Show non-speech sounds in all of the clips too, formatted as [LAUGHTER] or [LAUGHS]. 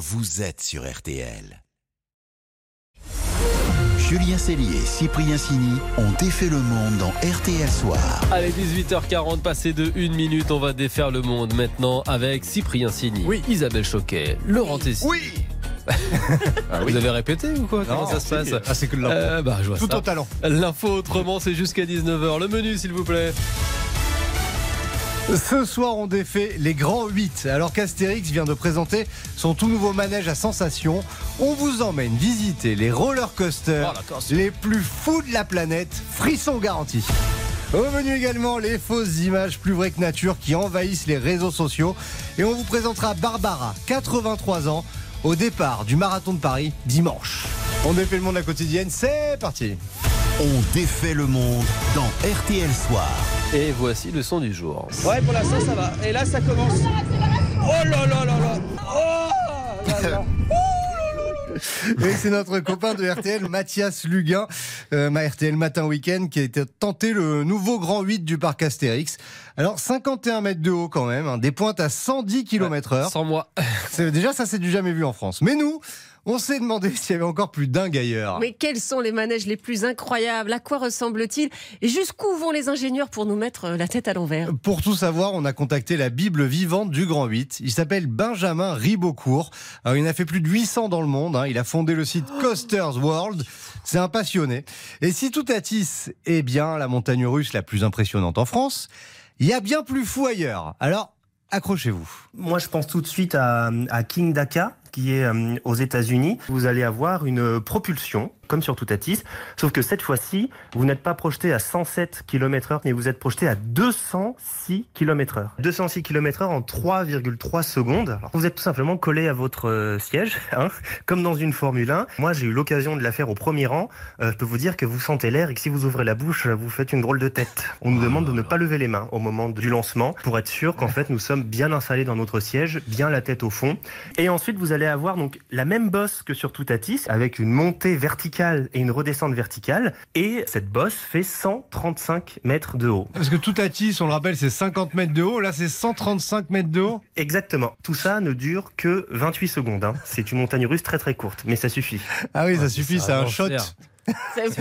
vous êtes sur RTL. Julien Cellier et Cyprien Sini ont défait le monde dans RTL Soir. Allez, 18h40, passé de 1 minute, on va défaire le monde maintenant avec Cyprien Sini, Oui. Isabelle Choquet, Laurent Tessier. Oui [LAUGHS] Vous avez répété ou quoi? Comment Non, ça se passe? Ah, c'est que de l'info. Euh, bah, Tout ça. au talent. L'info autrement, c'est jusqu'à 19h. Le menu, s'il vous plaît. Ce soir, on défait les grands 8. Alors qu'Astérix vient de présenter son tout nouveau manège à sensation, on vous emmène visiter les roller coasters Oh, les plus fous de la planète, frisson garanti. Au menu également, les fausses images plus vraies que nature qui envahissent les réseaux sociaux. Et on vous présentera Barbara, 83 ans, au départ du marathon de Paris dimanche. On défait le monde à la quotidienne, c'est parti. On défait le monde dans RTL Soir. Et voici le son du jour. Ouais, pour l'instant, ça va. Et là, ça commence. Oh là là là là Oh là là. [LAUGHS] Et c'est notre copain de RTL, Mathias Luguin, euh, ma RTL Matin Week-end, qui a été tenté le nouveau grand 8 du parc Astérix. Alors, 51 mètres de haut quand même, hein, des pointes à 110 km heure. Sans moi. Déjà, ça, c'est du jamais vu en France. Mais nous, on s'est demandé [LAUGHS] s'il y avait encore plus dingue ailleurs. Mais quels sont les manèges les plus incroyables? À quoi ressemble-t-il? Et jusqu'où vont les ingénieurs pour nous mettre euh, la tête à l'envers? Pour tout savoir, on a contacté la Bible vivante du Grand 8. Il s'appelle Benjamin Ribocourt. Alors, il en a fait plus de 800 dans le monde. hein. Il a fondé le site Coasters World. C'est un passionné. Et si tout Atis est bien la montagne russe la plus impressionnante en France, il y a bien plus fou ailleurs. Alors, accrochez-vous. Moi, je pense tout de suite à, à King Daka, qui est euh, aux États-Unis. Vous allez avoir une propulsion, comme sur Toutatis, sauf que cette fois-ci, vous n'êtes pas projeté à 107 km/h, mais vous êtes projeté à 206 km/h. 206 km/h en 3,3 secondes. Alors, vous êtes tout simplement collé à votre euh, siège, [LAUGHS] hein, comme dans une Formule 1. Moi, j'ai eu l'occasion de la faire au premier rang. Euh, je peux vous dire que vous sentez l'air et que si vous ouvrez la bouche, vous faites une drôle de tête. On nous demande de ne pas lever les mains au moment du lancement pour être sûr qu'en fait nous sommes bien installés dans notre siège, bien la tête au fond. Et ensuite vous allez avoir donc la même bosse que sur Toutatis avec une montée verticale et une redescente verticale. Et cette bosse fait 135 mètres de haut. Parce que tout Atis, on le rappelle, c'est 50 mètres de haut. Là, c'est 135 mètres de haut. Exactement. Tout ça ne dure que 28 secondes. hein. C'est une montagne russe très très courte, mais ça suffit. Ah oui, ça Ah, suffit, c'est un shot.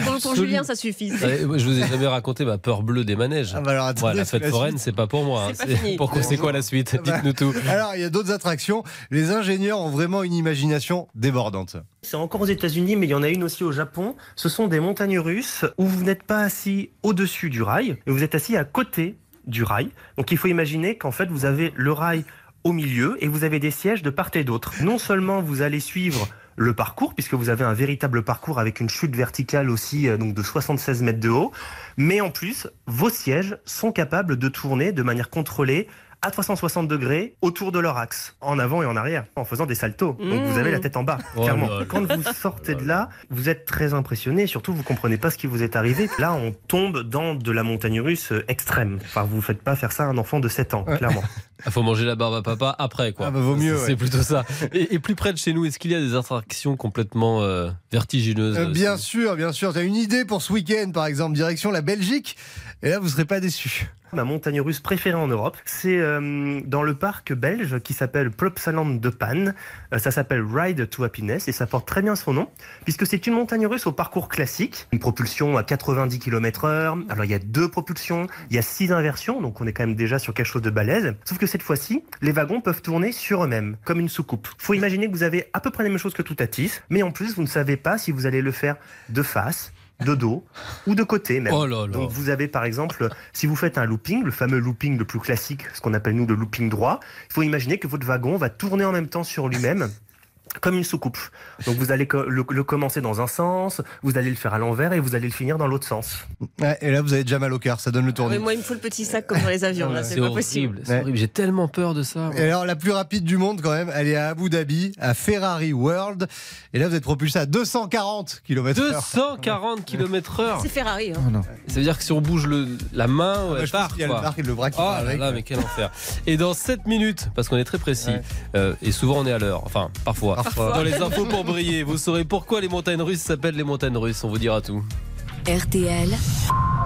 Pour, pour. Julien, ça suffit. Moi, je vous ai jamais raconté ma peur bleue des manèges. Ah bah alors, Ouais, attendez, la fête la foraine, c'est pas pour moi. hein. C'est C'est- fini. Pourquoi c'est quoi la suite? Dites-nous tout. Alors, il y a d'autres attractions. Les ingénieurs ont vraiment une imagination débordante. C'est encore aux États-Unis, mais il y en a une aussi au Japon. Ce sont des montagnes russes où vous n'êtes pas assis au-dessus du rail, mais vous êtes assis à côté du rail. Donc il faut imaginer qu'en fait vous avez le rail au milieu et vous avez des sièges de part et d'autre. Non seulement vous allez suivre le parcours, puisque vous avez un véritable parcours avec une chute verticale aussi euh, donc de 76 mètres de haut, mais en plus, vos sièges sont capables de tourner de manière contrôlée à 360 degrés autour de leur axe, en avant et en arrière, en faisant des saltos. Donc vous avez la tête en bas, Oh clairement. là là. Quand vous sortez de là, vous êtes très impressionné, surtout vous comprenez pas ce qui vous est arrivé. Là, on tombe dans de la montagne russe euh, extrême. Enfin, vous faites pas faire ça à un enfant de 7 ans, Ouais. clairement. Il [LAUGHS] faut manger la barbe à papa après, quoi. Ah bah, vaut mieux, C'est ouais. plutôt ça. Et, et plus près de chez nous, est-ce qu'il y a des attractions complètement euh, vertigineuses Euh, bien sûr, bien sûr. Tu as une idée pour ce week-end, par exemple, direction la Belgique? Et là, vous serez pas déçus. Ma montagne russe préférée en Europe, c'est euh, dans le parc belge qui s'appelle Plopsaland de Panne. Euh, ça s'appelle Ride to Happiness et ça porte très bien son nom puisque c'est une montagne russe au parcours classique, une propulsion à 90 km heure. Alors il y a deux propulsions, il y a six inversions, donc on est quand même déjà sur quelque chose de balèze. Sauf que cette fois-ci, les wagons peuvent tourner sur eux-mêmes, comme une soucoupe. Faut imaginer que vous avez à peu près la même chose que tout à Tis, mais en plus vous ne savez pas si vous allez le faire de face, de dos ou de côté même. Oh là là. Donc vous avez par exemple, si vous faites un looping, le fameux looping le plus classique, ce qu'on appelle nous le looping droit, il faut imaginer que votre wagon va tourner en même temps sur lui-même. Comme une soucoupe. Donc vous allez le, le commencer dans un sens, vous allez le faire à l'envers et vous allez le finir dans l'autre sens. Ouais, et là, vous avez déjà mal au cœur. Ça donne le Ah, tournis. mais moi, il me faut le petit sac comme dans les avions. là, [LAUGHS] C'est pas possible. horrible, Ouais. horrible. J'ai tellement peur de ça. Et alors, la plus rapide du monde, quand même, elle est à Abu Dhabi, à Ferrari World. Et là, vous êtes propulsé à 240 km h 240 km heure. C'est Ferrari. hein. Ça veut dire que si on bouge le, la main, Ouais, elle je pense part. qu'il y a le bras et le bras qui Oh part là avec. là, mais quel enfer. Et dans 7 minutes, parce qu'on est très précis, Ouais. euh, et souvent on est à l'heure, enfin parfois. Parfois. Dans les infos pour briller, vous saurez pourquoi les montagnes russes s'appellent les montagnes russes, on vous dira tout. RTL,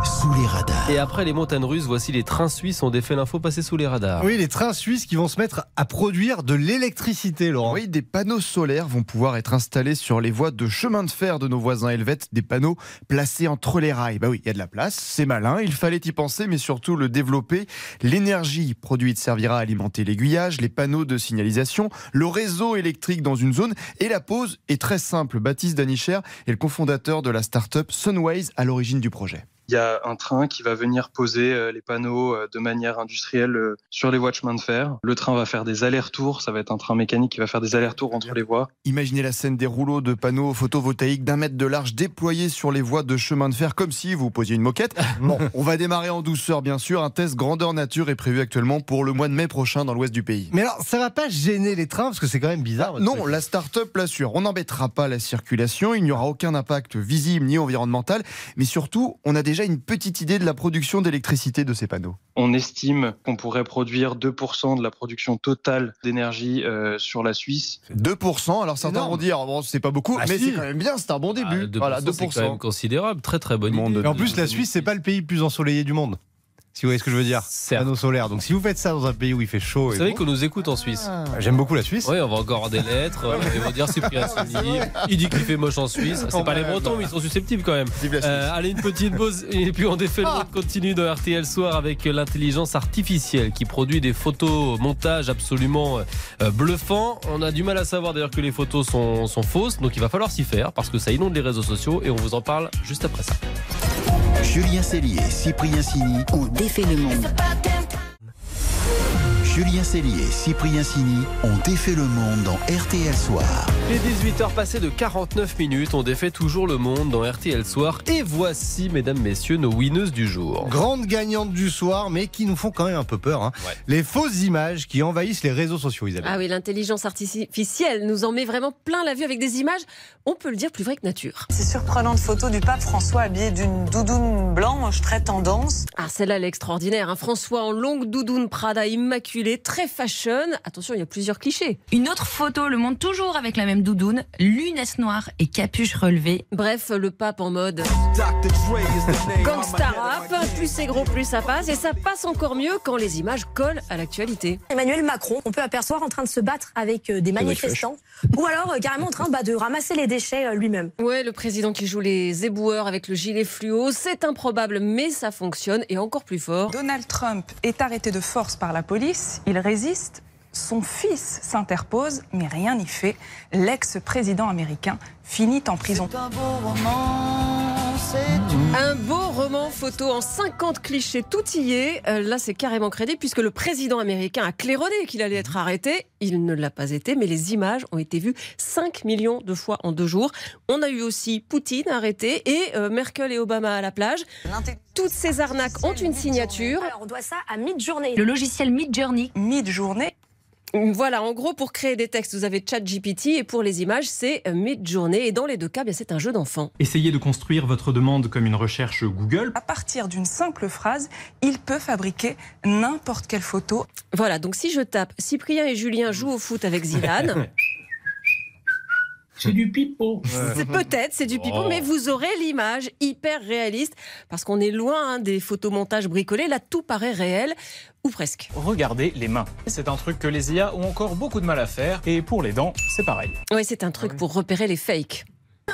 sous les radars. Et après les montagnes russes, voici les trains suisses ont défait l'info passée sous les radars. Oui, les trains suisses qui vont se mettre à produire de l'électricité, Laurent. Oui, des panneaux solaires vont pouvoir être installés sur les voies de chemin de fer de nos voisins helvètes, des panneaux placés entre les rails. Bah oui, il y a de la place, c'est malin, il fallait y penser, mais surtout le développer. L'énergie produite servira à alimenter l'aiguillage, les panneaux de signalisation, le réseau électrique dans une zone, et la pose est très simple. Baptiste Danicher est le cofondateur de la start-up Sunways à l'origine du projet. Il y a un train qui va venir poser euh, les panneaux euh, de manière industrielle euh, sur les voies de chemin de fer. Le train va faire des allers-retours. Ça va être un train mécanique qui va faire des allers-retours entre les voies. Imaginez la scène des rouleaux de panneaux photovoltaïques d'un mètre de large déployés sur les voies de chemin de fer comme si vous posiez une moquette. [LAUGHS] Bon, on va démarrer en douceur bien sûr. Un test grandeur nature est prévu actuellement pour le mois de mai prochain dans l'ouest du pays. Mais alors, ça va pas gêner les trains parce que c'est quand même bizarre. Non, truc. la start-up l'assure. On n'embêtera pas la circulation, il n'y aura aucun impact visible ni environnemental, mais surtout, on a déjà une petite idée de la production d'électricité de ces panneaux. On estime qu'on pourrait produire 2% de la production totale d'énergie euh, sur la Suisse. 2%, alors certains Énorme. vont dire, bon, c'est pas beaucoup, Ah, mais si. c'est quand même bien, c'est un bon Ah, début. 2%, voilà, c'est quand même 2%. considérable. Très très bonne idée. Et en plus, la Suisse, c'est pas le pays le plus ensoleillé du monde. Si vous voyez ce que je veux dire. Panneaux solaires. Donc si vous faites ça dans un pays où il fait chaud, Vous et savez bon, qu'on nous écoute en Suisse. j'aime beaucoup la Suisse. Oui, on va encore avoir des lettres. euh, Ils vont dire Cyprien [LAUGHS] Sini. Il dit qu'il fait moche en Suisse. C'est pas les Bretons, mais ils sont susceptibles quand même. Euh, allez, une petite pause et puis on défait le monde continue dans RTL Soir avec l'intelligence artificielle qui produit des photos montages absolument euh, bluffants. On a du mal à savoir d'ailleurs que les photos sont, sont fausses, donc il va falloir s'y faire parce que ça inonde les réseaux sociaux et on vous en parle juste après ça. Julien Cellier Cyprien Sini On défait le monde. Julien Cellier et Cyprien Sini ont défait le monde dans RTL Soir. Les 18h passées de 49 minutes, on défait toujours le monde dans RTL Soir et voici, mesdames, messieurs, nos winneuses du jour. Grande gagnante du soir, mais qui nous font quand même un peu peur. hein. Ouais. Les fausses images qui envahissent les réseaux sociaux, Isabelle. Ah oui, l'intelligence artificielle nous en met vraiment plein la vue avec des images, on peut le dire, plus vraies que nature. Ces surprenantes photos du pape François habillé d'une doudoune blanche très tendance. Ah, celle-là, elle est extraordinaire. hein. François en longue doudoune Prada immaculée, très fashion. Attention, il y a plusieurs clichés. Une autre photo le montre toujours avec la même doudoune, lunettes noires et capuche relevée. Bref, le pape en mode gangsta rap. Plus c'est gros, plus ça passe. Et ça passe encore mieux quand les images collent à l'actualité. Emmanuel Macron, on peut apercevoir en train de se battre avec euh, des manifestants ou alors euh, carrément en train bah, de ramasser les déchets euh, lui-même. Ouais, le président qui joue les éboueurs avec le gilet fluo, c'est improbable, mais ça fonctionne et encore plus fort. Donald Trump est arrêté de force par la police. Il résiste. Son fils s'interpose, mais rien n'y fait. L'ex-président américain finit en prison. Photo en 50 clichés tout y est. Euh, là, c'est carrément crédible puisque le président américain a claironné qu'il allait être arrêté. Il ne l'a pas été, mais les images ont été vues 5 millions de fois en deux jours. On a eu aussi Poutine arrêté et euh, Merkel et Obama à la plage. Toutes ces arnaques ont une signature. Alors on doit ça à Midjourney. Le logiciel Midjourney. Mid-journée, Voilà, en gros, pour créer des textes, vous avez ChatGPT et pour les images, c'est euh, Midjourney. Et dans les deux cas, bien, c'est un jeu d'enfant. Essayez de construire votre demande comme une recherche Google. à partir d'une simple phrase, il peut fabriquer n'importe quelle photo. Voilà, donc si je tape Cyprien et Julien jouent au foot avec Zidane, [LAUGHS] C'est du pipeau. [LAUGHS] c'est peut-être, c'est du pipeau, Oh. mais vous aurez l'image hyper réaliste parce qu'on est loin hein, des photomontages bricolés. Là, tout paraît réel ou presque. Regardez les mains. C'est un truc que les IA ont encore beaucoup de mal à faire. Et pour les dents, c'est pareil. Ouais, c'est un truc pour repérer les fakes.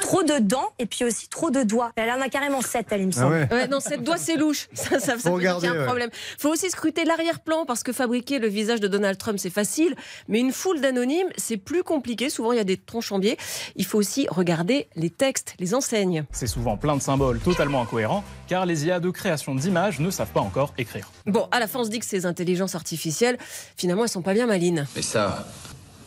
Trop de dents et puis aussi trop de doigts. Elle en a carrément 7, elle, il me Ah semble. ouais. Ouais, non, cette doigt, c'est louche. [LAUGHS] Ça, ça, ça regarder, qu'il y a un ouais. problème. faut aussi scruter l'arrière-plan parce que fabriquer le visage de Donald Trump, c'est facile. Mais une foule d'anonymes, c'est plus compliqué. Souvent, il y a des troncs en biais. Il faut aussi regarder les textes, les enseignes. C'est souvent plein de symboles totalement incohérents, car les IA de création d'images ne savent pas encore écrire. Bon, à la fin, on se dit que ces intelligences artificielles, finalement, elles sont pas bien malines. Mais ça,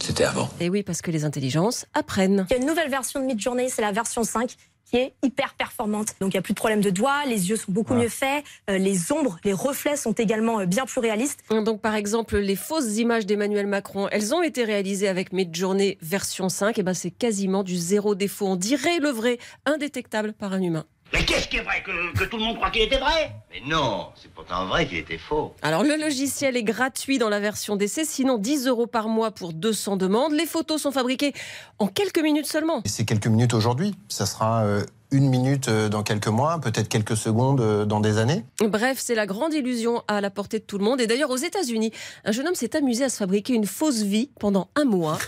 c'était avant. Et oui, parce que les intelligences apprennent. Il y a une nouvelle version de Midjourney, c'est la version 5 qui est hyper performante. Donc il n'y a plus de problème de doigts, les yeux sont beaucoup mieux faits, euh, les ombres, les reflets sont également euh, bien plus réalistes. Donc, par exemple, les fausses images d'Emmanuel Macron, elles ont été réalisées avec Midjourney version 5. Et ben, c'est quasiment du zéro défaut. On dirait le vrai, indétectable par un humain. Mais qu'est-ce qui est vrai que, que tout le monde croit qu'il était vrai Mais non, c'est pourtant vrai qu'il était faux. Alors le logiciel est gratuit dans la version d'essai, sinon 10 euros par mois pour 200 demandes. Les photos sont fabriquées en quelques minutes seulement. C'est quelques minutes aujourd'hui. Ça sera euh, une minute euh, dans quelques mois, peut-être quelques secondes euh, dans des années. Bref, c'est la grande illusion à la portée de tout le monde. Et d'ailleurs, aux États-Unis, un jeune homme s'est amusé à se fabriquer une fausse vie pendant un mois.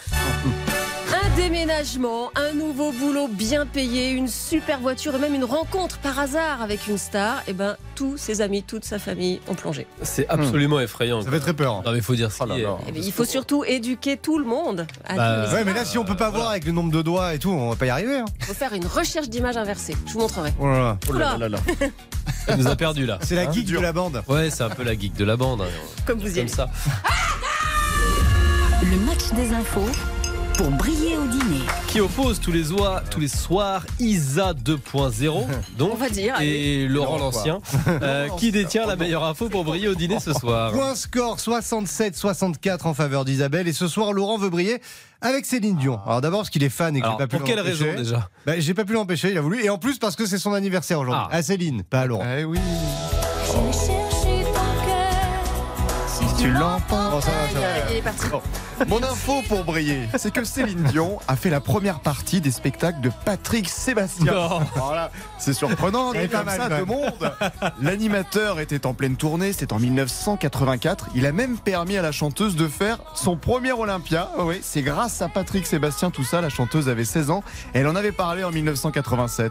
Un déménagement, un nouveau boulot bien payé, une super voiture et même une rencontre par hasard avec une star. Et ben, tous ses amis, toute sa famille ont plongé. C'est absolument effrayant. Ça fait très peur. Non, mais il faut dire qui est. Eh ben, il faut surtout éduquer tout le monde. à Bah, Ouais, mais là, si on peut pas voir avec le nombre de doigts et tout, on va pas y arriver. hein. Il faut faire une recherche d'image inversée. Je vous montrerai. Oh là là. Oula. [LAUGHS] Ça nous a perdu là. C'est la geek de la bande. Ouais, c'est un peu la geek de la bande. hein. Comme vous y Comme allez. ça. Le match des infos pour briller au dîner. Qui oppose tous les, oies, tous les soirs Isa 2.0, donc, On va dire, et Laurent l'Ancien, euh, qui détient la meilleure info pour briller au dîner ce soir. Point score 67-64 en faveur d'Isabelle. Et ce soir, Laurent veut briller avec Céline Dion. Alors d'abord parce qu'il est fan et que j'ai pas pu pour quelle raison déjà bah, J'ai pas pu l'empêcher, il a voulu. Et en plus parce que c'est son anniversaire aujourd'hui. Ah. À Céline, pas à Laurent. Eh oui. Tu l'entends. Mon info pour briller, c'est que Céline Dion a fait la première partie des spectacles de Patrick Sébastien. Voilà, c'est surprenant, mais pas comme mal, ça de monde. L'animateur était en pleine tournée, c'était en 1984. Il a même permis à la chanteuse de faire son premier Olympia. Oh oui, c'est grâce à Patrick Sébastien tout ça. La chanteuse avait 16 ans. Elle en avait parlé en 1987.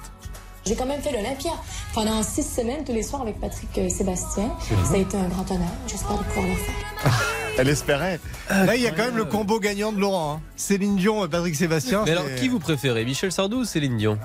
J'ai quand même fait l'Olympia pendant six semaines tous les soirs avec Patrick euh, Sébastien. Ça a été un grand honneur. J'espère de pouvoir le faire. [LAUGHS] Elle espérait. Là, il y a quand même le combo gagnant de Laurent. hein. Céline Dion et Patrick Sébastien. Mais alors, qui vous préférez Michel Sardou ou Céline Dion?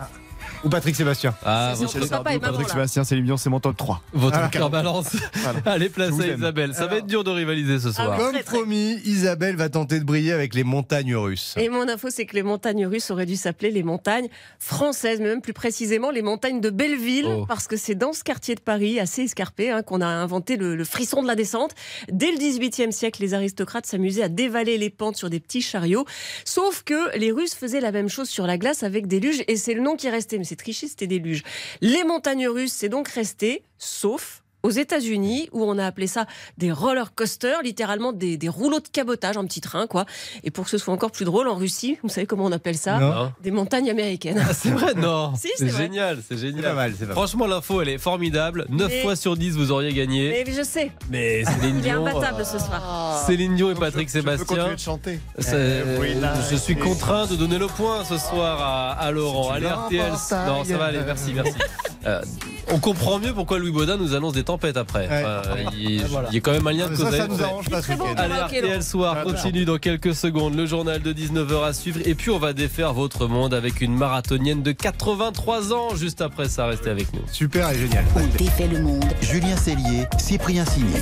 Ou Patrick Sébastien Ah, C'est votre, entre papa et maman, Patrick. Sébastien, Céline Dion, c'est mon top 3. votre cœur balance. Voilà. [LAUGHS] Allez, place à. Isabelle. Ça va être dur de rivaliser ce soir. Comme Très, très. promis, Isabelle va tenter de briller avec les montagnes russes. Et mon info, c'est que les montagnes russes auraient dû s'appeler les montagnes françaises, mais même plus précisément les montagnes de Belleville, Oh. parce que c'est dans ce quartier de Paris, assez escarpé, hein, qu'on a inventé le, le frisson de la descente. Dès le XVIIIe siècle, les aristocrates s'amusaient à dévaler les pentes sur des petits chariots. Sauf que les Russes faisaient la même chose sur la glace avec des luges, et c'est le nom qui est resté. Mais c'est triché, c'était des luges. Les montagnes russes, c'est donc resté, sauf aux États-Unis, où on a appelé ça des roller coasters, littéralement des, des rouleaux de cabotage, un petit train, quoi. Et pour que ce soit encore plus drôle, en Russie, vous savez comment on appelle ça? Non. Des montagnes américaines. Ah, c'est vrai, non. [LAUGHS] Si, c'est c'est vrai. génial, c'est C'est pas génial. mal, c'est pas mal. Franchement, l'info, elle est formidable. 9 Mais- fois sur 10, vous auriez gagné. Mais je sais, Mais Céline [LAUGHS] il est Dion. imbattable ce soir. Céline Dion et Patrick Je Sébastien. continuer de chanter. C'est- oui, là, je suis et- contraint de donner le point ce soir à, à Laurent. Si Allez, RTL. Non, ça va aller, merci, merci. Euh, on comprend mieux pourquoi Louis Baudin nous annonce des tempêtes après. Ouais. Euh, il, Voilà. il y a quand même un lien de Ça, cause à ça nous effet. arrange pas bon. Allez, RTL. Soir continue dans quelques secondes. Le journal de 19h à suivre. Et puis, on va défaire votre monde avec une marathonienne de 83 ans. Juste après ça, restez avec nous. Super et génial. On défait le monde. Julien Cellier, Cyprien Signy.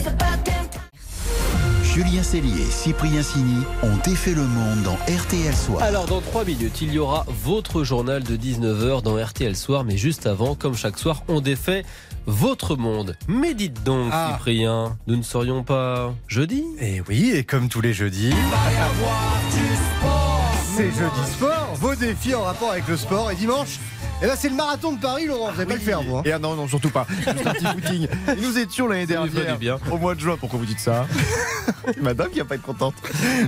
Julien Cellier et Cyprien Signy ont défait le monde dans RTL Soir. Alors, dans 3 minutes, il y aura votre journal de 19h dans RTL Soir. Mais juste avant, comme chaque soir, on défait votre monde. Mais dites donc, Ah. Cyprien, nous ne serions pas jeudi? Et oui, et comme tous les jeudis. C'est jeudi sport, vos défis en rapport avec le sport. Et dimanche, eh ben c'est le marathon de Paris, Laurent. Vous n'allez pas le faire, vous. hein. Et ah non, non, surtout pas. Juste un petit footing. Et [LAUGHS] nous étions l'année Ça lui fait dernière, du bien. au mois de juin. Pourquoi vous dites ça [LAUGHS] Madame qui va pas être contente.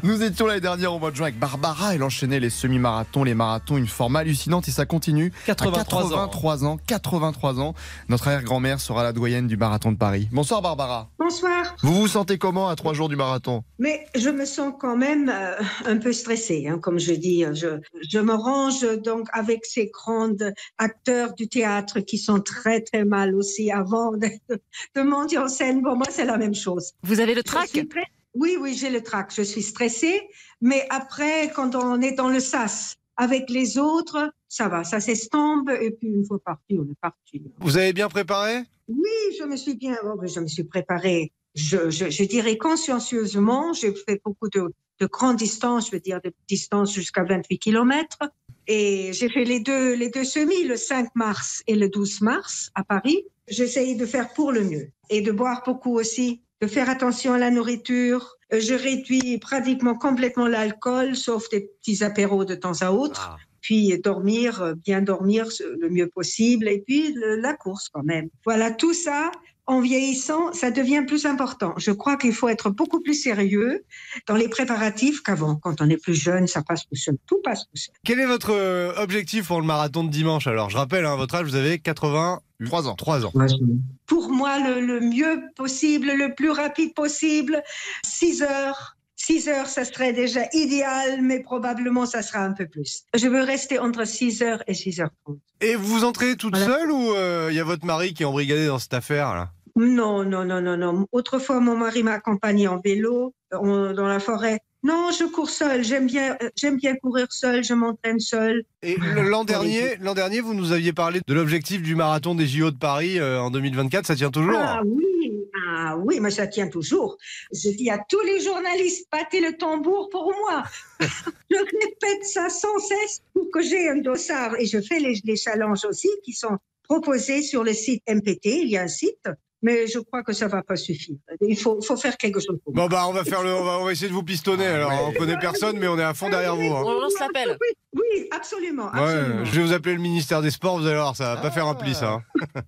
Nous étions l'année dernière au mois de juin avec Barbara. Elle enchaînait les semi-marathons, les marathons, une forme hallucinante et ça continue. À 83 ans. 83 ans. 83 ans. Notre arrière-grand-mère sera la doyenne du marathon de Paris. Bonsoir Barbara. Bonsoir. Vous vous sentez comment à trois jours du marathon? Mais je me sens quand même euh, un peu stressée, hein, comme je dis. Je, je me range donc avec ces grands acteurs du théâtre qui sont très très mal aussi avant de, de monter en scène. Pour moi, c'est la même chose. Vous avez le trac très- Oui, oui, j'ai le trac. Je suis stressée. Mais après, quand on est dans le sas avec les autres, ça va, ça s'estompe. Et puis, une fois parti, on est parti. Vous avez bien préparé? Oui, je me suis bien, oh, je me suis préparée. Je, je, je dirais consciencieusement. J'ai fait beaucoup de, de grandes distances, je veux dire de distances jusqu'à 28 kilomètres. Et j'ai fait les deux, les deux semis, le 5 mars et le 12 mars à Paris. J'essaye de faire pour le mieux et de boire beaucoup aussi de faire attention à la nourriture. Euh, Je réduis pratiquement complètement l'alcool, sauf des petits apéros de temps à autre. Puis dormir, euh, bien dormir le mieux possible. Et puis le- la course quand même. Voilà, tout ça, en vieillissant, ça devient plus important. Je crois qu'il faut être beaucoup plus sérieux dans les préparatifs qu'avant. Quand on est plus jeune, ça passe tout seul. Tout passe tout seul. Quel est votre euh, objectif pour le marathon de dimanche Alors, je rappelle, hein, votre âge, vous avez 83 ans. 3 ans. Pour moi, le, le mieux possible, le plus rapide possible, 6 heures. 6 heures, ça serait déjà idéal, mais probablement ça sera un peu plus. Je veux rester entre 6 heures et 6 heures 30. Et vous vous entraînez toute seule ou il y a votre mari qui est embrigadé dans cette affaire là? Non, non, non, non, non. Autrefois, mon mari m'a accompagné en vélo en- dans la forêt. Non, je cours seule. J'aime bien, euh, j'aime bien courir seule. Je m'entraîne seule. Et l'an dernier, l'an dernier, vous nous aviez parlé de l'objectif du marathon des JO de Paris euh, en 2024. Ça tient toujours Ah oui, ah oui, mais ça tient toujours. Je dis à tous les journalistes, battez le tambour pour moi. [LAUGHS] je répète ça sans cesse pour que j'ai un dossard. Et je fais les, les challenges aussi qui sont proposés sur le site MPT. Il y a un site. Mais je crois que ça va pas suffire. Il faut, faut faire quelque chose. Pour Bon bah on va faire le, on va, on va essayer de vous pistonner. Alors on connaît personne, mais on est à fond derrière vous. hein. On lance l'appel. Oui, oui, absolument. Ouais, absolument. je vais vous appeler le ministère des Sports. Vous allez voir, ça va pas faire un pli ça. hein. [LAUGHS]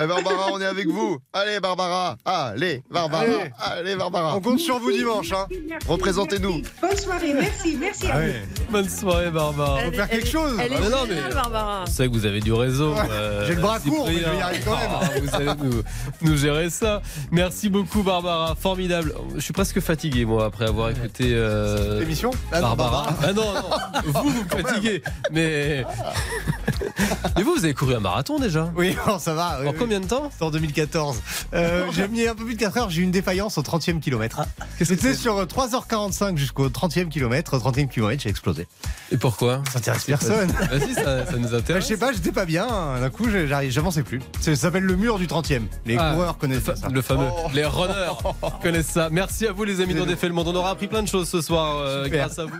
Eh, Barbara, on est avec vous. Allez, Barbara. Allez, Barbara. Allez. Allez, Barbara. On compte sur vous dimanche. Hein. Représentez-nous. Bonne soirée, merci, merci à vous. Bonne soirée, Barbara. Faut faire quelque chose. Elle est Ah, mais non, mais- Barbara. Je sais que vous avez du réseau. euh, J'ai le bras court, mais je vais y arriver quand même. Ah, vous allez nous, nous gérer ça. Merci beaucoup, Barbara. Formidable. Je suis presque fatigué, moi, après avoir écouté euh, L'émission Ah non, Barbara. Ah non, non. Vous, vous me fatiguez. Mais. [LAUGHS] Mais vous, vous avez couru un marathon déjà? Oui, bon, ça va. En oui. combien de temps? C'est en 2014. Euh, [LAUGHS] j'ai mis un peu plus de 4 heures, j'ai eu une défaillance au 30e kilomètre. C'était sur euh, 3h45 jusqu'au 30e kilomètre. Au 30e kilomètre, j'ai explosé. Et pourquoi? Ça intéresse personne. Vas-y, ça, ça nous Bah, je intéresse. sais pas, j'étais pas bien. D'un coup, j'avançais plus. Ça s'appelle le mur du 30e. Les Ah, coureurs connaissent le, ça. le fameux. Oh. Les runners [LAUGHS] connaissent ça. Merci à vous, les amis d'On le monde. On aura appris plein de choses ce soir euh, grâce à vous.